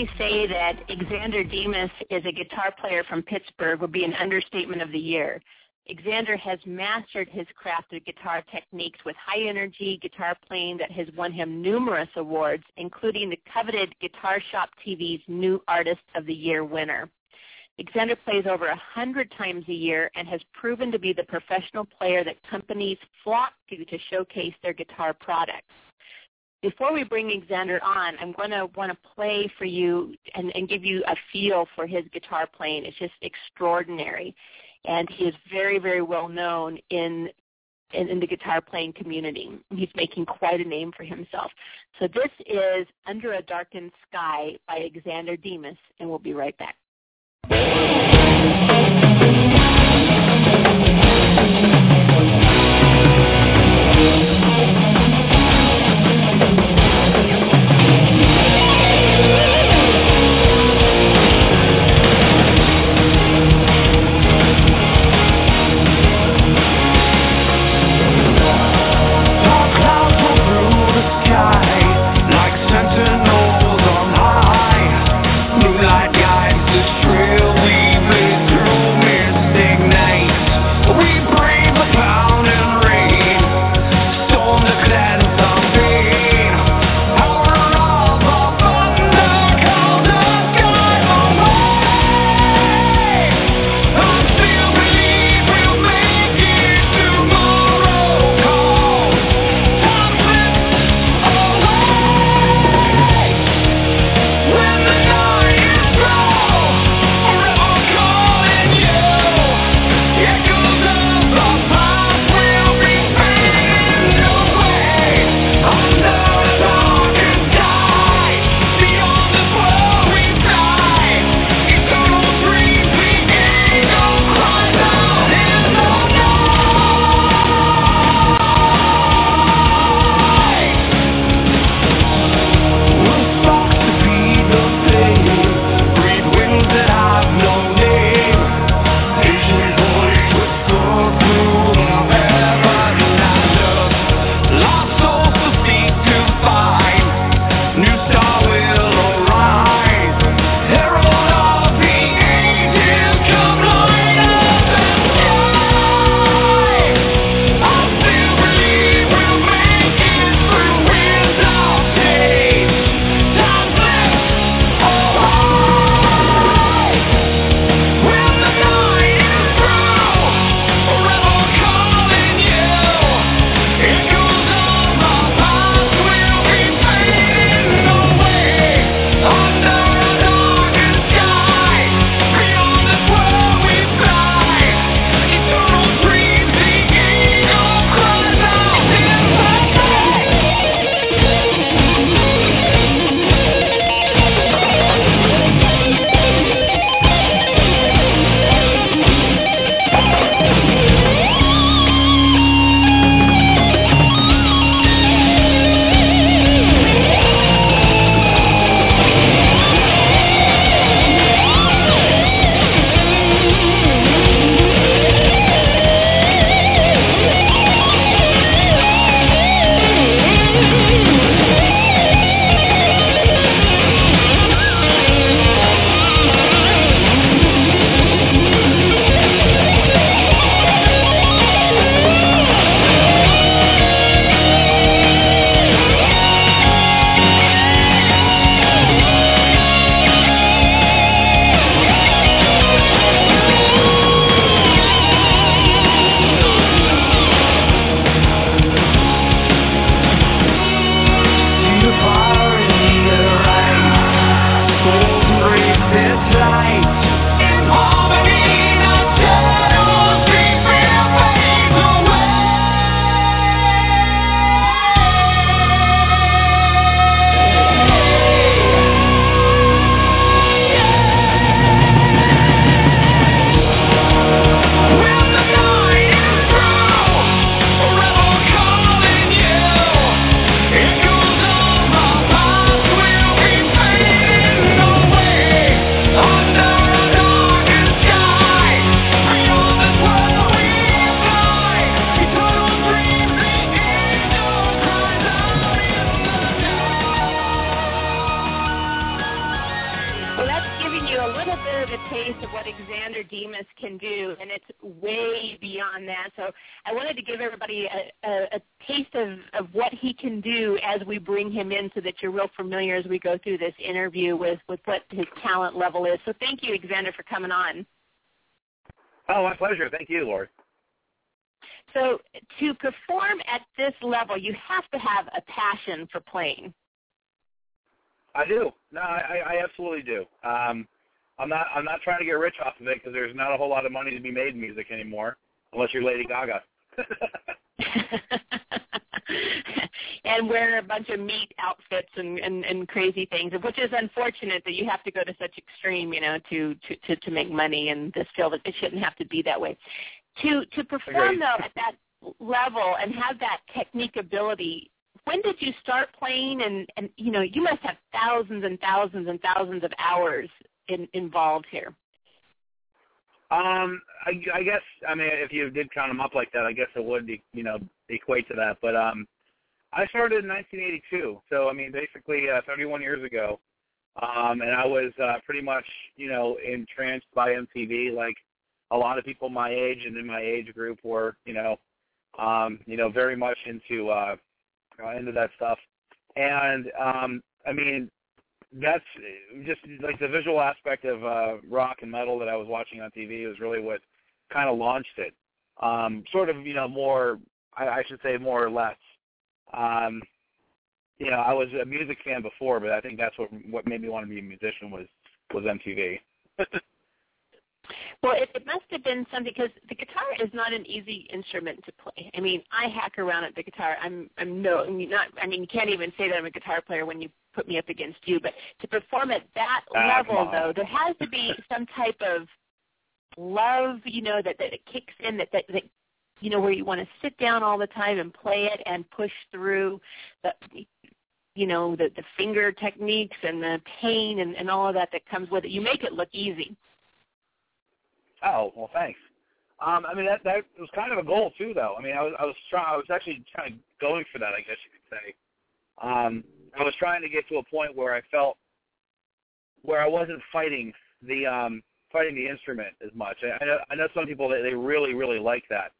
Simply say that Xander Demos is a guitar player from Pittsburgh would be an understatement of the year. Xander has mastered his craft of guitar techniques with high energy guitar playing that has won him numerous awards, including the coveted Guitar Shop TV's New Artist of the Year winner. Xander plays over a hundred times a year and has proven to be the professional player that companies flock to to showcase their guitar products. Before we bring Xander on, I'm going to want to play for you and, and give you a feel for his guitar playing. It's just extraordinary and he is very, very well known in, in, in the guitar playing community. He's making quite a name for himself. So this is Under a Darkened Sky by Xander Demos, and we'll be right back. As we bring him in so that you're real familiar as we go through this interview with, with what his talent level is. So thank you, Xander, for coming on. Oh, my pleasure. Thank you, Lori. So to perform at this level, you have to have a passion for playing. I do. No, I, I absolutely do. Um, I'm not. I'm not trying to get rich off of it because there's not a whole lot of money to be made in music anymore, unless you're Lady Gaga. and wear a bunch of meat outfits and, and and crazy things, which is unfortunate that you have to go to such extreme, you know, to to to, to make money in this field. It shouldn't have to be that way. To to perform though at that level and have that technique ability when did you start playing and and you know you must have thousands and thousands and thousands of hours in, involved here um I, I guess i mean if you did count them up like that i guess it would you know equate to that. But um i started in 1982 so i mean basically uh, 31 years ago. Um and i was uh pretty much you know entranced by mtv like a lot of people my age and in my age group were you know um you know very much into uh uh, into that stuff. And um, I mean, that's just like the visual aspect of uh, rock and metal that I was watching on TV was really what kind of launched it. Um, sort of, you know, more I, I should say more or less. Um, you know, I was a music fan before, but I think that's what what made me want to be a musician was was MTV. Well, it, it must have been something because the guitar is not an easy instrument to play. I mean, I hack around at the guitar. I'm I'm no not. I mean, you can't even say that I'm a guitar player when you put me up against you. But to perform at that uh, level, though, there has to be some type of love, you know, that that it kicks in that that, that you know where you want to sit down all the time and play it and push through the you know the the finger techniques and the pain and, and all of that that comes with it. You make it look easy. Oh well, thanks. Um, I mean that that was kind of a goal too, though. I mean, I was I was trying. I was actually kind of going for that, I guess you could say. Um, I was trying to get to a point where I felt where I wasn't fighting the um, fighting the instrument as much. I, I know I know some people that they really really like that.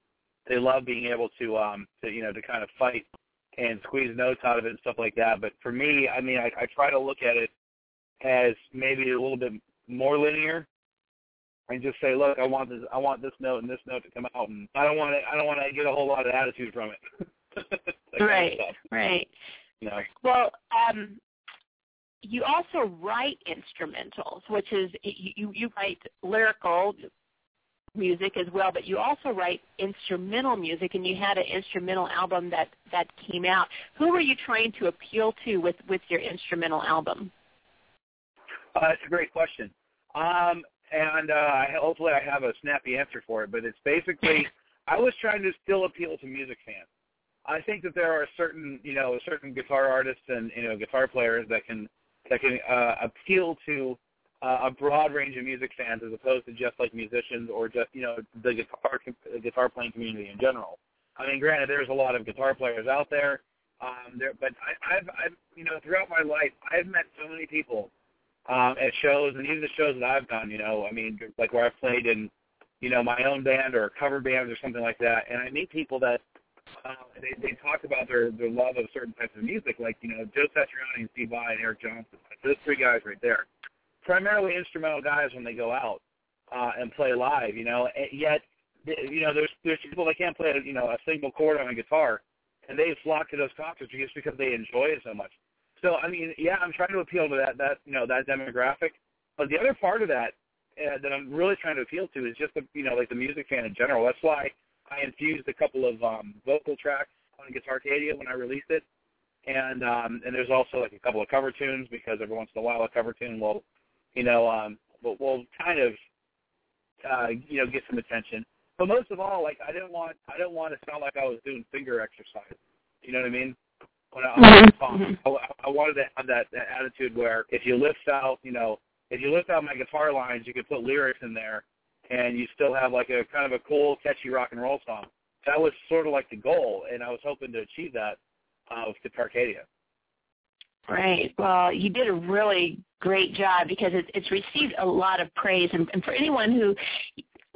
They love being able to um, to you know to kind of fight and squeeze notes out of it and stuff like that. But for me, I mean, I, I try to look at it as maybe a little bit more linear and just say, look, I want this, I want this note and this note to come out, and I don't want to, I don't want to get a whole lot of attitude from it. right, right. Know. Well, um, you also write instrumentals, which is you you write lyrical music as well, but you also write instrumental music, and you had an instrumental album that that came out. Who were you trying to appeal to with with your instrumental album? Uh, that's a great question. Um, and uh, hopefully I have a snappy answer for it. But it's basically I was trying to still appeal to music fans. I think that there are certain you know certain guitar artists and you know guitar players that can that can uh, appeal to uh, a broad range of music fans as opposed to just like musicians or just you know the guitar guitar playing community in general. I mean, granted, there's a lot of guitar players out there, um, there, but I, I've, I've you know throughout my life I've met so many people um, at shows and even the shows that I've done, you know, I mean, like where I've played in, you know, my own band or cover bands or something like that, and I meet people that uh, they they talk about their their love of certain types of music, like you know Joe Satriani and Steve Vai and Eric Johnson. Those three guys right there, primarily instrumental guys when they go out uh, and play live, you know. And yet, you know, there's there's people that can't play you know a single chord on a guitar, and they flock to those concerts just because they enjoy it so much. So I mean, yeah, I'm trying to appeal to that that you know that demographic. But the other part of that uh, that I'm really trying to appeal to is just the you know like the music fan in general. That's why I infused a couple of um, vocal tracks on Guitarcadia when I released it, and um, and there's also like a couple of cover tunes because every once in a while a cover tune will, you know, um, will, will kind of uh, you know get some attention. But most of all, like I didn't want I didn't want to sound like I was doing finger exercise. You know what I mean? when I, mm-hmm. I, I wanted to have that, that attitude where if you lift out, you know, if you lift out my guitar lines, you could put lyrics in there, and you still have like a kind of a cool, catchy rock and roll song. That was sort of like the goal, and I was hoping to achieve that uh, with Guitarcadia. Right. Well, you did a really great job because it, it's received a lot of praise, and, and for anyone who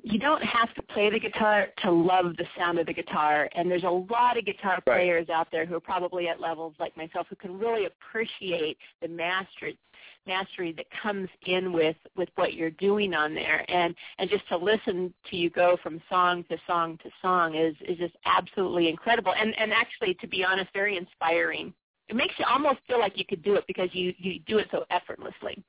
you don't have to play the guitar to love the sound of the guitar. And there's a lot of guitar Right. players out there who are probably at levels like myself who can really appreciate the mastery mastery that comes in with with what you're doing on there and and just to listen to you go from song to song to song is is just absolutely incredible and and actually to be honest very inspiring it makes you almost feel like you could do it because you you do it so effortlessly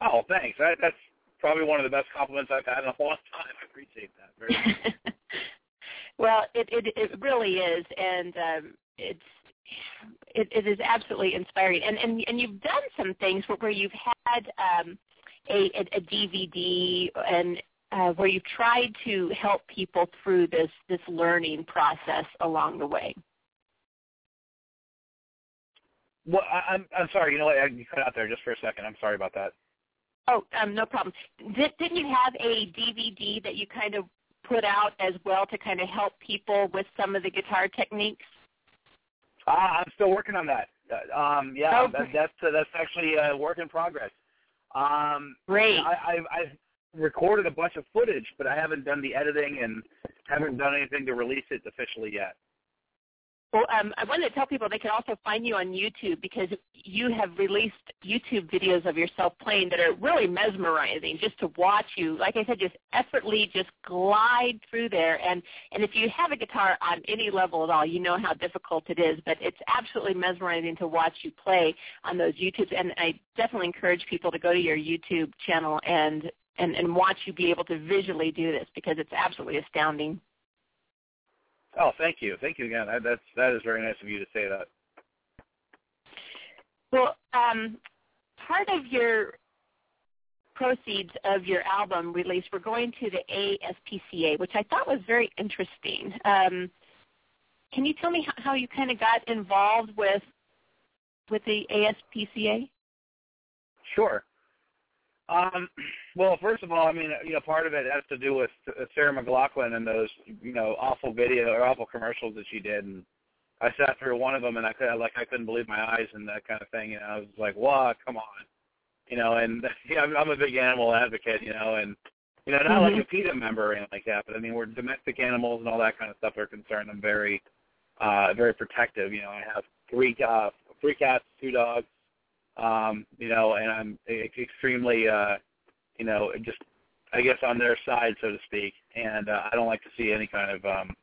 Oh, thanks. That, that's probably one of the best compliments I've had in a long time. I appreciate that. Very much. well, it, it it really is, and um, it's it, it is absolutely inspiring. And and and you've done some things where, where you've had um, a, a a DVD and uh, where you've tried to help people through this this learning process along the way. Well, I, I'm I'm sorry. You know what? I- You cut out there just for a second. I'm sorry about that. Oh, um, no problem. Did, didn't you have a DVD that you kind of put out as well to kind of help people with some of the guitar techniques? Ah, I'm still working on that. Uh, Um, yeah, Oh, that, that's uh, that's actually a work in progress. Um, Great. I, I've, I've recorded a bunch of footage, but I haven't done the editing and haven't done anything to release it officially yet. Well, um, I wanted to tell people they can also find you on YouTube because you have released YouTube videos of yourself playing that are really mesmerizing just to watch you. Like I said, just effortlessly just glide through there. And, and if you have a guitar on any level at all, you know how difficult it is. But it's absolutely mesmerizing to watch you play on those YouTubes. And I definitely encourage people to go to your YouTube channel and, and, and watch you be able to visually do this because it's absolutely astounding. Oh, thank you, thank you again. That, that's that is very nice of you to say that. Well, um, part of your proceeds of your album release were going to the ASPCA, which I thought was very interesting. Um, can you tell me how, how you kind of got involved with with the ASPCA? Sure. Um, well, first of all, I mean, you know, part of it has to do with uh, Sarah McLachlan and those, you know, awful video or awful commercials that she did, and I sat through one of them and I could like I couldn't believe my eyes and that kind of thing, and I was like, "What? Come on," you know. And yeah, I'm, I'm a big animal advocate, you know, and you know, not Mhm. like a PETA member or anything like that, but I mean, where domestic animals and all that kind of stuff are concerned, I'm very, uh, very protective. You know, I have three uh, three cats, two dogs, um, you know, and I'm extremely, uh, you know, just I guess on their side, so to speak. And uh, I don't like to see any kind of, um,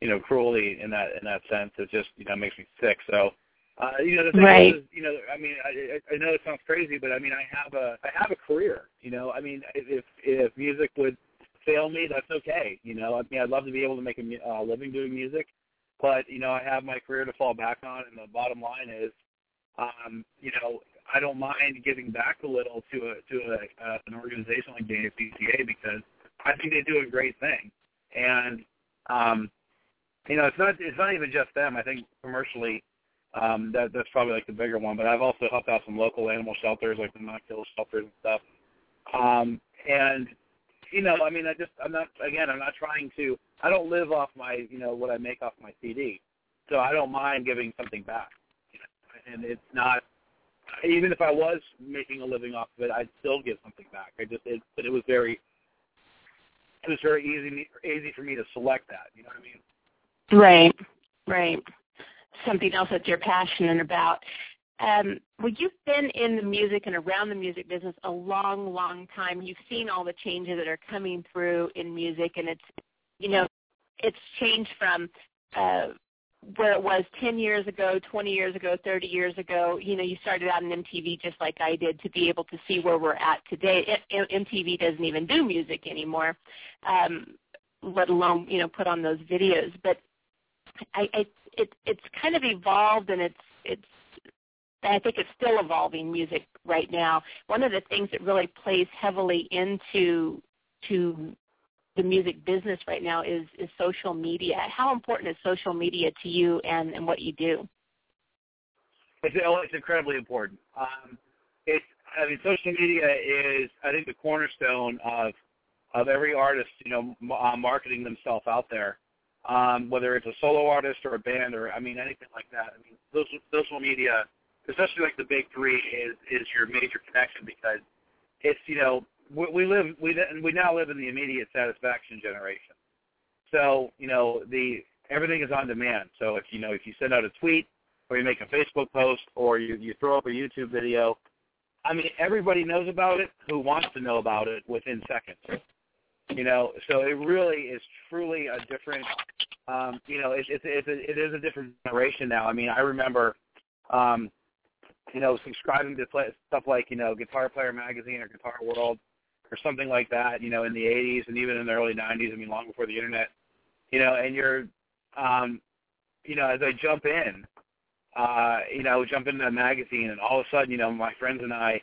you know, cruelty in that in that sense. It just you know makes me sick. So, uh, you know, the thing Right. is, you know, I mean, I, I I know it sounds crazy, but I mean, I have a I have a career. You know, I mean, if if music would fail me, that's okay. You know, I mean, I'd love to be able to make a uh, living doing music, but you know, I have my career to fall back on, and the bottom line is, um, you know, I don't mind giving back a little to a to a, uh, an organization like the ASPCA because I think they do a great thing, and um, you know, it's not it's not even just them. I think commercially, um, that that's probably like the bigger one. But I've also helped out some local animal shelters, like the Not Kill shelters and stuff. Um, and you know, I mean, I just I'm not again I'm not trying to I don't live off my you know what I make off my CD, so I don't mind giving something back. You know? And it's not even if I was making a living off of it, I'd still give something back. I just it, but it was very it was very easy easy for me to select that. You know what I mean? Right, right. Something else that you're passionate about. Um, well, you've been in the music and around the music business a long, long time. You've seen all the changes that are coming through in music, and it's, you know, it's changed from uh, where it was 10 years ago, 20 years ago, 30 years ago. You know, you started out in MTV just like I did to be able to see where we're at today. It, MTV doesn't even do music anymore, um, let alone you know put on those videos. But I, I it it's kind of evolved and it's it's I think it's still evolving music right now. One of the things that really plays heavily into to the music business right now is is social media. How important is social media to you and, and what you do? It's oh, it's incredibly important. Um, it's I mean, social media is I think the cornerstone of of every artist, you know, uh, marketing themselves out there. Um, whether it's a solo artist or a band or I mean anything like that. I mean, social social media, especially like the big three, is is your major connection because it's you know we, live we we now live in the immediate satisfaction generation. So you know the everything is on demand. So if you know if you send out a tweet or you make a Facebook post or you you throw up a YouTube video, I mean everybody knows about it who wants to know about it within seconds. You know, so it really is truly a different. Um, you know, it's it's it's a, it is a different generation now. I mean, I remember, um, you know, subscribing to play, stuff like you know Guitar Player Magazine or Guitar World or something like that. You know, in the '80s and even in the early '90s. I mean, long before the internet. You know, and you're, um, you know, as I jump in, uh, you know, jump into the magazine, and all of a sudden, you know, my friends and I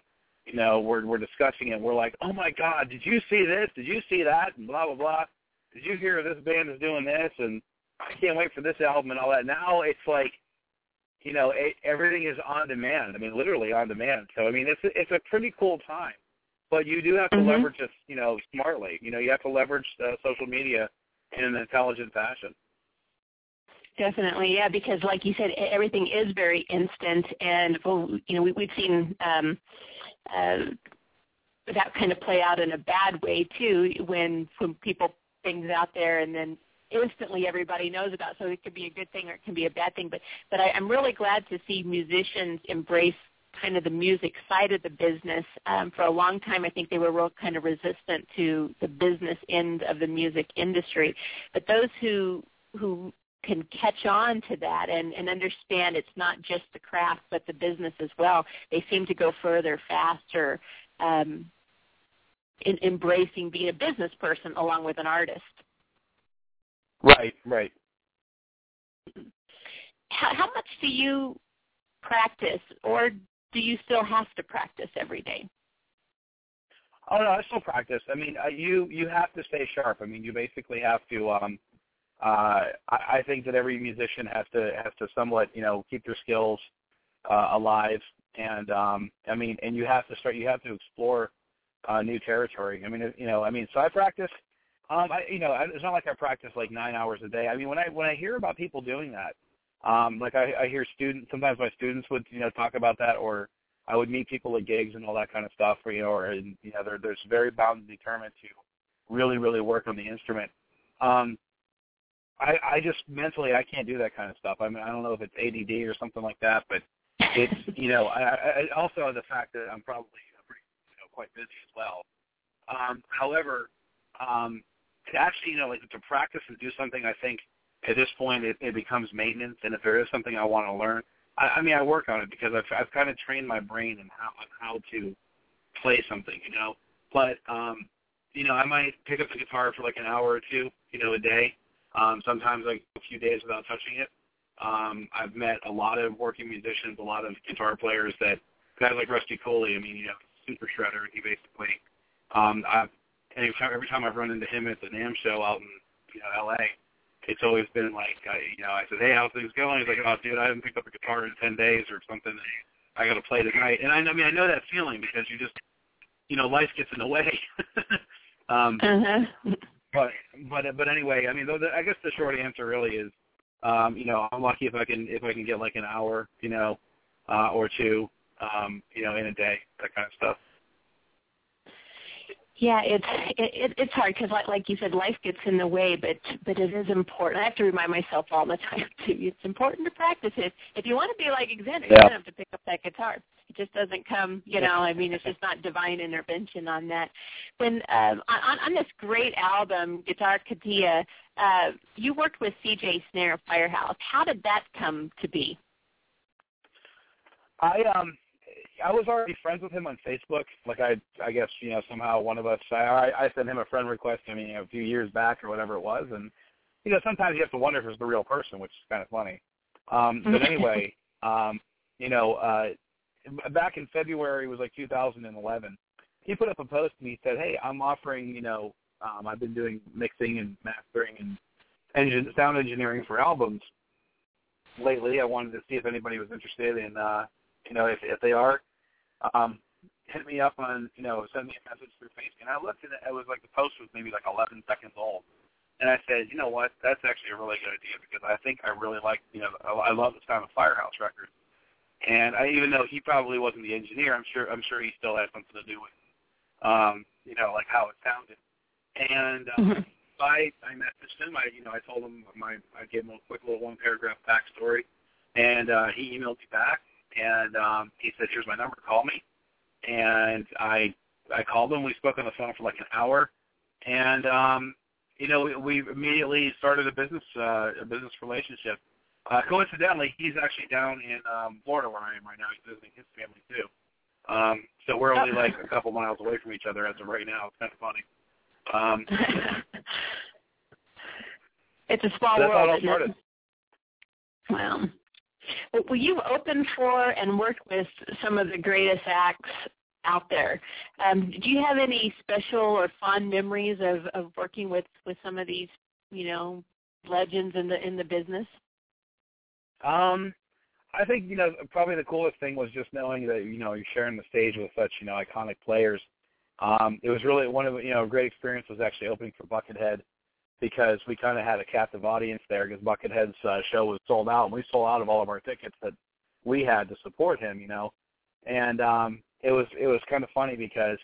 you know, we're we're discussing it. We're like, oh my God, did you see this? Did you see that? And blah blah blah. Did you hear this band is doing this? And I can't wait for this album and all that. Now it's like, you know, it, everything is on demand. I mean, literally on demand. So I mean, it's it's a pretty cool time. But you do have to mm-hmm. leverage it, you know, smartly. You know, you have to leverage uh, social media in an intelligent fashion. Definitely, yeah, because like you said, everything is very instant, and well, you know, we, we've seen um, uh, that kind of play out in a bad way too when when people things out there and then instantly everybody knows about. So it could be a good thing or it can be a bad thing. But but I, I'm really glad to see musicians embrace kind of the music side of the business. Um, for a long time, I think they were real kind of resistant to the business end of the music industry. But those who who can catch on to that and, and understand it's not just the craft but the business as well. They seem to go further faster um, in embracing being a business person along with an artist. Right, right. How, how much do you practice, or do you still have to practice every day? Oh no, I still practice. I mean, uh, you you have to stay sharp. I mean, you basically have to um, uh, I, I think that every musician has to has to somewhat you know keep their skills uh, alive, and um, I mean, and you have to start you have to explore uh, new territory. I mean, you know, I mean, so I practice. Um, I, you know, it's not like I practice like nine hours a day. I mean, when I when I hear about people doing that, um, like I, I hear students. Sometimes my students would you know talk about that, or I would meet people at gigs and all that kind of stuff. Or, you know, or you know, they're they're very bound and determined to really really work on the instrument. Um, I, I just mentally I can't do that kind of stuff. I mean I don't know if it's ADD or something like that, but it's you know I, I also the fact that I'm probably pretty, you know, quite busy as well. Um, however, um, to actually you know like to practice and do something, I think at this point it, it becomes maintenance. And if there is something I want to learn, I, I mean I work on it because I've I've kind of trained my brain and how how to play something, you know. But um, you know I might pick up the guitar for like an hour or two, you know, a day um, sometimes like a few days without touching it. Um, I've met a lot of working musicians, a lot of guitar players that guys like Rusty Cooley. I mean, you know, super shredder. He basically, um, I've every time, every time I've run into him at the NAMM show out in you know L.A., it's always been like, I, you know, I said, hey, how's things going? He's like, oh, dude, I haven't picked up a guitar in ten days or something. I got to play tonight. And I, I mean, I know that feeling because you just, you know, life gets in the way. um, uh-huh but but but anyway, I mean, the, I guess the short answer really is, um, you know, I'm lucky if I can if I can get like an hour, you know, uh, or two, um, you know, in a day, that kind of stuff. Yeah, it's it, it's hard because, like, like you said, life gets in the way. But but it is important. I have to remind myself all the time too. It's important to practice it. If you want to be like Xander, yeah. you have to pick up that guitar. It just doesn't come, you know. I mean, it's just not divine intervention on that. When um, on on this great album, Guitar Cadia, uh, you worked with C.J. Snare of Firehouse. How did that come to be? I um I was already friends with him on Facebook. Like I, I guess you know somehow one of us. I, I sent him a friend request. I mean, a few years back or whatever it was, and you know sometimes you have to wonder if it's the real person, which is kind of funny. Um, but anyway, um, you know, uh, back in February was like 2011. He put up a post and he said, "Hey, I'm offering. You know, um, I've been doing mixing and mastering and engine sound engineering for albums lately. I wanted to see if anybody was interested in." uh you know, if if they are, um, hit me up on, you know, send me a message through Facebook. And I looked at it, it was like the post was maybe like 11 seconds old. And I said, you know what, that's actually a really good idea because I think I really like, you know, I, I love the sound of Firehouse records. And I, even though he probably wasn't the engineer, I'm sure I'm sure he still had something to do with um, you know, like how it sounded. And um, mm-hmm. so I I messaged him. I you know I told him my I gave him a quick little one paragraph backstory, and uh, he emailed me back and um, he said, "Here's my number. Call me." And I I called him. We spoke on the phone for like an hour, and um, you know we, we immediately started a business uh, a business relationship. Uh, coincidentally, he's actually down in um, Florida where I am right now. He's visiting his family too. Um, so we're only like a couple miles away from each other as of right now. It's kind of funny. Um, it's a small world. How it all started. Well, well, you've opened for and worked with some of the greatest acts out there. Um, do you have any special or fond memories of, of working with, with some of these, you know, legends in the in the business? Um, I think you know probably the coolest thing was just knowing that you know you're sharing the stage with such you know iconic players. Um, it was really one of you know a great experience was actually opening for Buckethead because we kind of had a captive audience there because Buckethead's uh, show was sold out and we sold out of all of our tickets that we had to support him, you know. And um, it was it was kind of funny because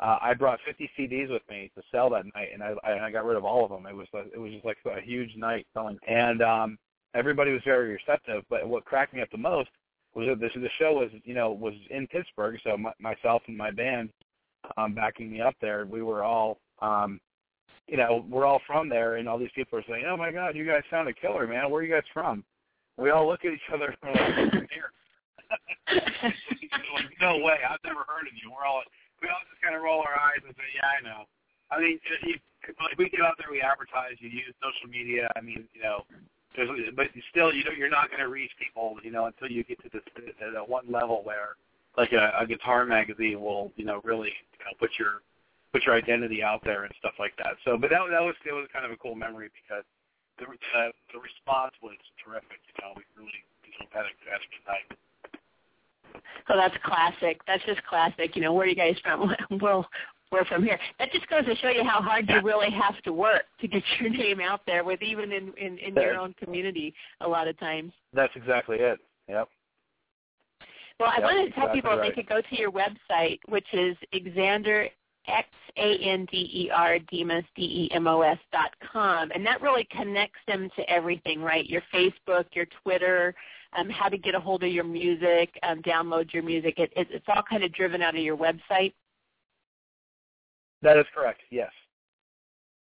uh, I brought 50 CDs with me to sell that night, and I I got rid of all of them. It was it was just like a huge night selling, and um, everybody was very receptive. But what cracked me up the most was that this the show was you know was in Pittsburgh, so my, myself and my band um, backing me up there, we were all um, you know we're all from there, and all these people are saying, oh my God, you guys sound a killer, man. Where are you guys from? We all look at each other and we're like, here. like, no way, I've never heard of you. We're all we all just kind of roll our eyes and say, yeah, I know. I mean, uh, you, like we get out there, we advertise, you use social media. I mean, you know, but still, you know, you're not going to reach people, you know, until you get to this one level where, like a, a guitar magazine will, you know, really, you know, put your put your identity out there and stuff like that. So, but that that was it was kind of a cool memory because the uh, the response was terrific. You know, we really you know had a, had a good night. So that's classic. That's just classic. You know, where are you guys from? well, we're from here. That just goes to show you how hard you really have to work to get your name out there with even in in, in your own community a lot of times. That's exactly it. Yep. Well, I yep, wanted to tell exactly people right. they could go to your website, which is Xander X A N D E R Demos D E M O S dot com, and that really connects them to everything, right? Your Facebook, your Twitter, um, how to get a hold of your music, um, download your music. It, it, it's all kind of driven out of your website. That is correct. Yes.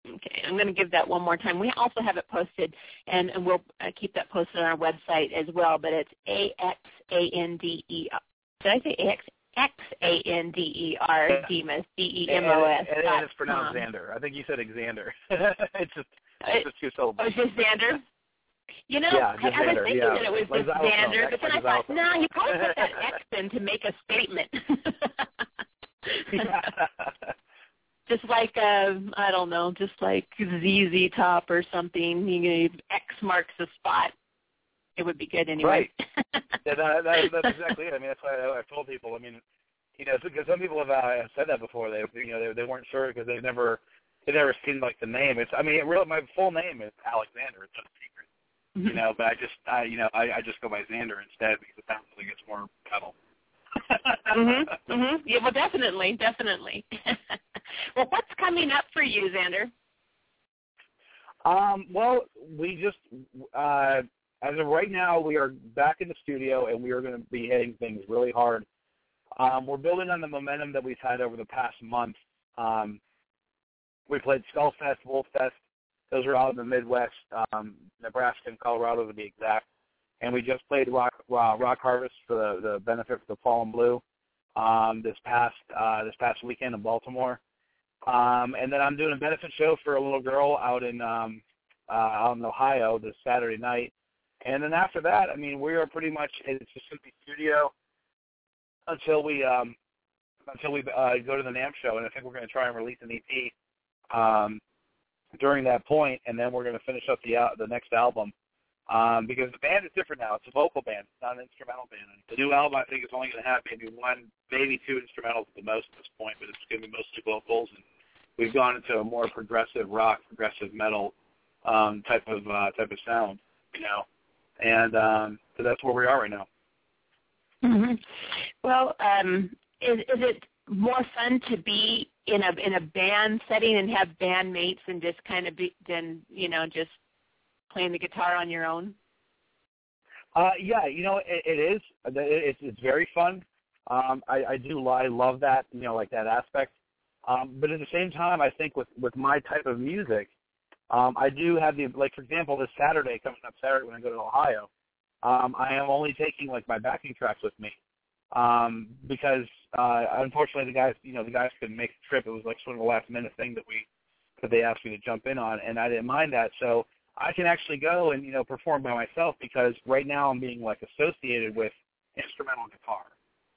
Okay, I'm going to give that one more time. We also have it posted, and, and we'll uh, keep that posted on our website as well. But it's A-X-A-N-D-E-R. Did I say A X X A N D E R Demos D E M O S. And, and it's pronounced Xander. I think you said Xander. it's just it's just two syllables. Oh, just Xander. You know, yeah, I, I was thinking yeah. that it was like just Xander, but then I thought, no, he probably put that X in to make a statement. just like uh, I don't know, just like ZZ Top or something. You know, X marks the spot. It would be good anyway. Right. yeah, that, that, that's exactly it. I mean, that's why I, I've told people. I mean, you know, because some people have uh, said that before. They, you know, they, they weren't sure because they've never, they've never seen like the name. It's, I mean, it really, my full name is Alexander. It's not a secret, you know. But I just, I, you know, I, I just go by Xander instead because it sounds like it's more metal. mhm. Mhm. Yeah. Well, definitely, definitely. well, what's coming up for you, Xander? Um, well, we just, uh, as of right now, we are back in the studio and we are going to be hitting things really hard. Um, we're building on the momentum that we've had over the past month. Um, we played Skullfest, Wolffest. Those are out in the Midwest, um, Nebraska and Colorado to be exact. And we just played Rock, uh, Rock Harvest for the, the benefit for the Fallen Blue um, this past uh, this past weekend in Baltimore. Um, and then I'm doing a benefit show for a little girl out in um, uh, out in Ohio this Saturday night. And then after that, I mean, we are pretty much it's just going to be studio until we um, until we uh, go to the NAMM show, and I think we're going to try and release an EP um, during that point, and then we're going to finish up the uh, the next album. Um, because the band is different now. It's a vocal band. It's not an instrumental band. The new album, I think, is only going to have maybe one, maybe two instrumentals at the most at this point, but it's going to be mostly vocals. And we've gone into a more progressive rock, progressive metal um, type of uh, type of sound, you know. And um, so that's where we are right now. Mm-hmm. Well, um, is, is it more fun to be in a in a band setting and have bandmates and just kind of be than you know just playing the guitar on your own? Uh, yeah, you know it, it is. It's it's very fun. Um, I, I do I love that you know like that aspect. Um, but at the same time, I think with with my type of music, um, I do have the like for example this Saturday coming up Saturday when I go to Ohio, um, I am only taking like my backing tracks with me um, because uh, unfortunately the guys you know the guys couldn't make the trip. It was like sort of a last minute thing that we that they asked me to jump in on, and I didn't mind that. So I can actually go and you know perform by myself because right now I'm being like associated with instrumental guitar.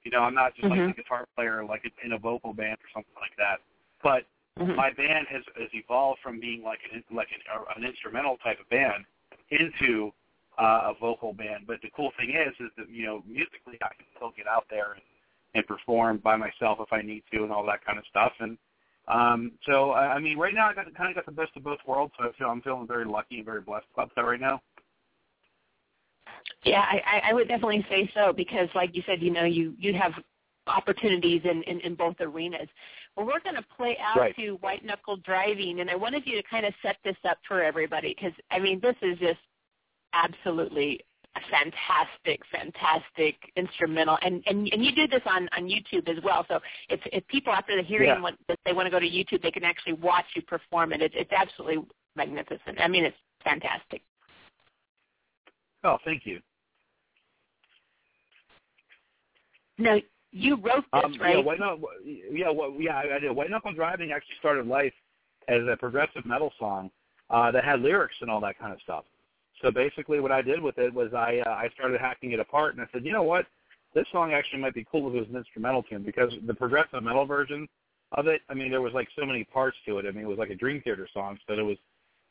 You know, I'm not just mm-hmm. like a guitar player like in a vocal band or something like that. But mm-hmm. my band has has evolved from being like an like an, an instrumental type of band into uh, a vocal band. But the cool thing is, is that you know musically I can still get out there and, and perform by myself if I need to and all that kind of stuff. And um, so I mean, right now I got kind of got the best of both worlds. So I feel I'm feeling very lucky and very blessed about that right now. Yeah, I, I would definitely say so because, like you said, you know, you you have opportunities in, in, in both arenas. Well, we're going to play out right. to white knuckle driving, and I wanted you to kind of set this up for everybody because I mean, this is just absolutely a fantastic, fantastic instrumental, and and and you do this on on YouTube as well. So if if people after the hearing yeah. want, if they want to go to YouTube, they can actually watch you perform it. It's it's absolutely magnificent. I mean, it's fantastic. Oh, thank you. No, you wrote this, um, right? Yeah, White Knuckle, yeah, well, yeah, I did. White Knuckle Driving actually started life as a progressive metal song uh, that had lyrics and all that kind of stuff. So basically, what I did with it was I uh, I started hacking it apart, and I said, you know what, this song actually might be cool if it was an instrumental tune because the progressive metal version of it, I mean, there was like so many parts to it. I mean, it was like a Dream Theater song, so it was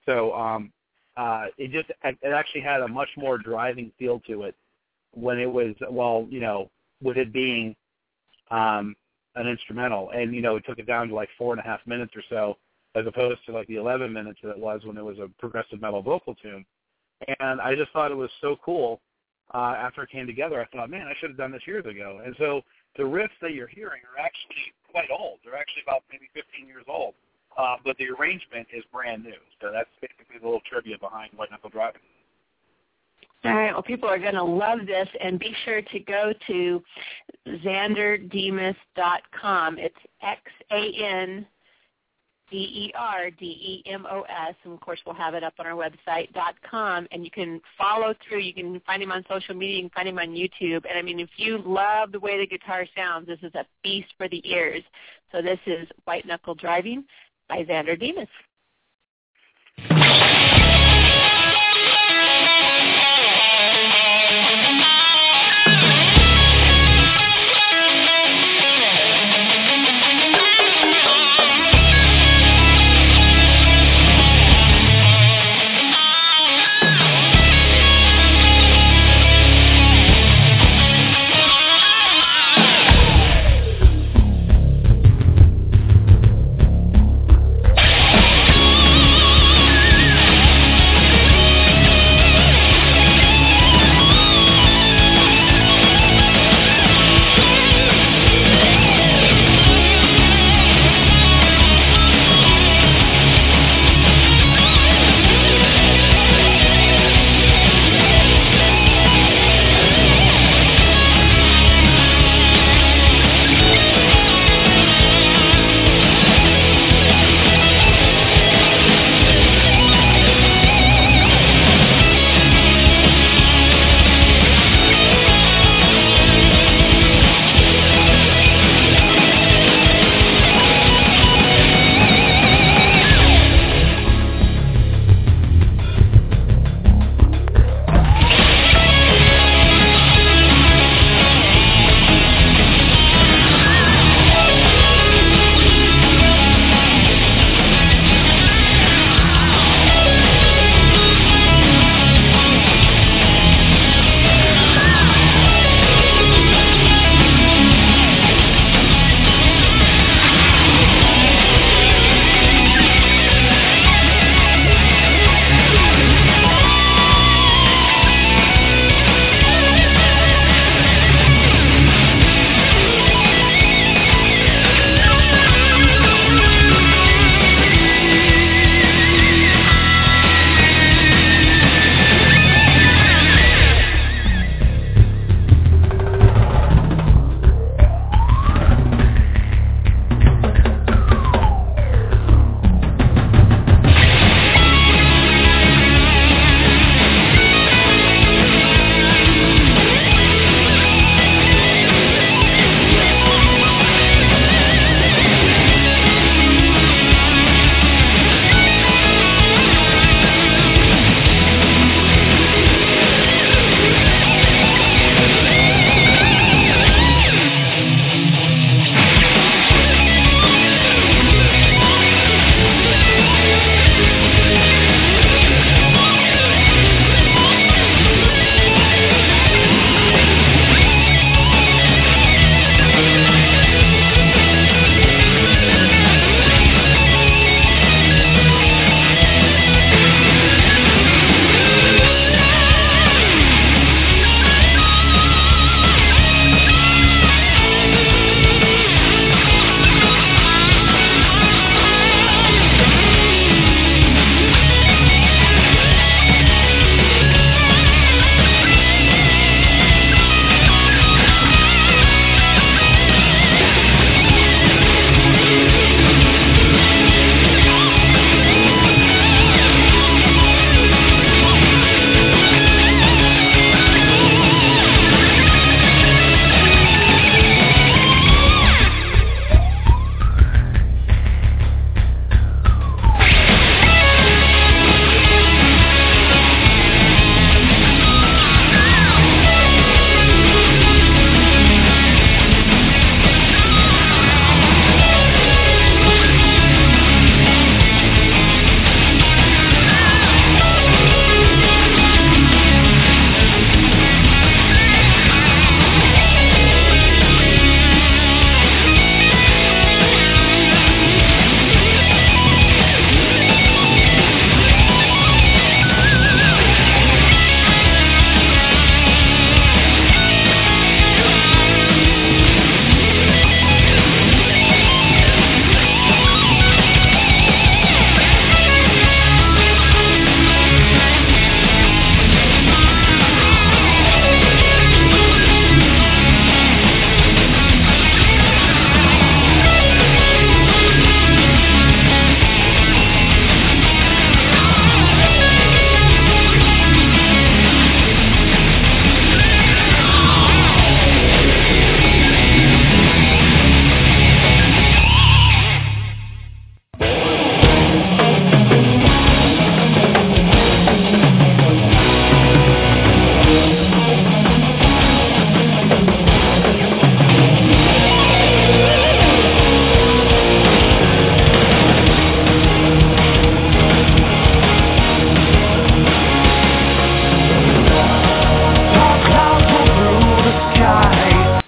so um, uh, it just it actually had a much more driving feel to it when it was well, you know, with it being um, an instrumental, and you know, it took it down to like four and a half minutes or so, as opposed to like the 11 minutes that it was when it was a progressive metal vocal tune. And I just thought it was so cool. Uh, after it came together, I thought, man, I should have done this years ago. And so the riffs that you're hearing are actually quite old. They're actually about maybe 15 years old, uh, but the arrangement is brand new. So that's basically the little trivia behind White Knuckle Driving. All right. Well, people are going to love this, and be sure to go to xanderdemos.com. It's X A N D E R D E M O S, and of course we'll have it up on our website dot com. And you can follow through. You can find him on social media. You can find him on YouTube. And I mean, if you love the way the guitar sounds, this is a feast for the ears. So this is White Knuckle Driving by Xander Demos.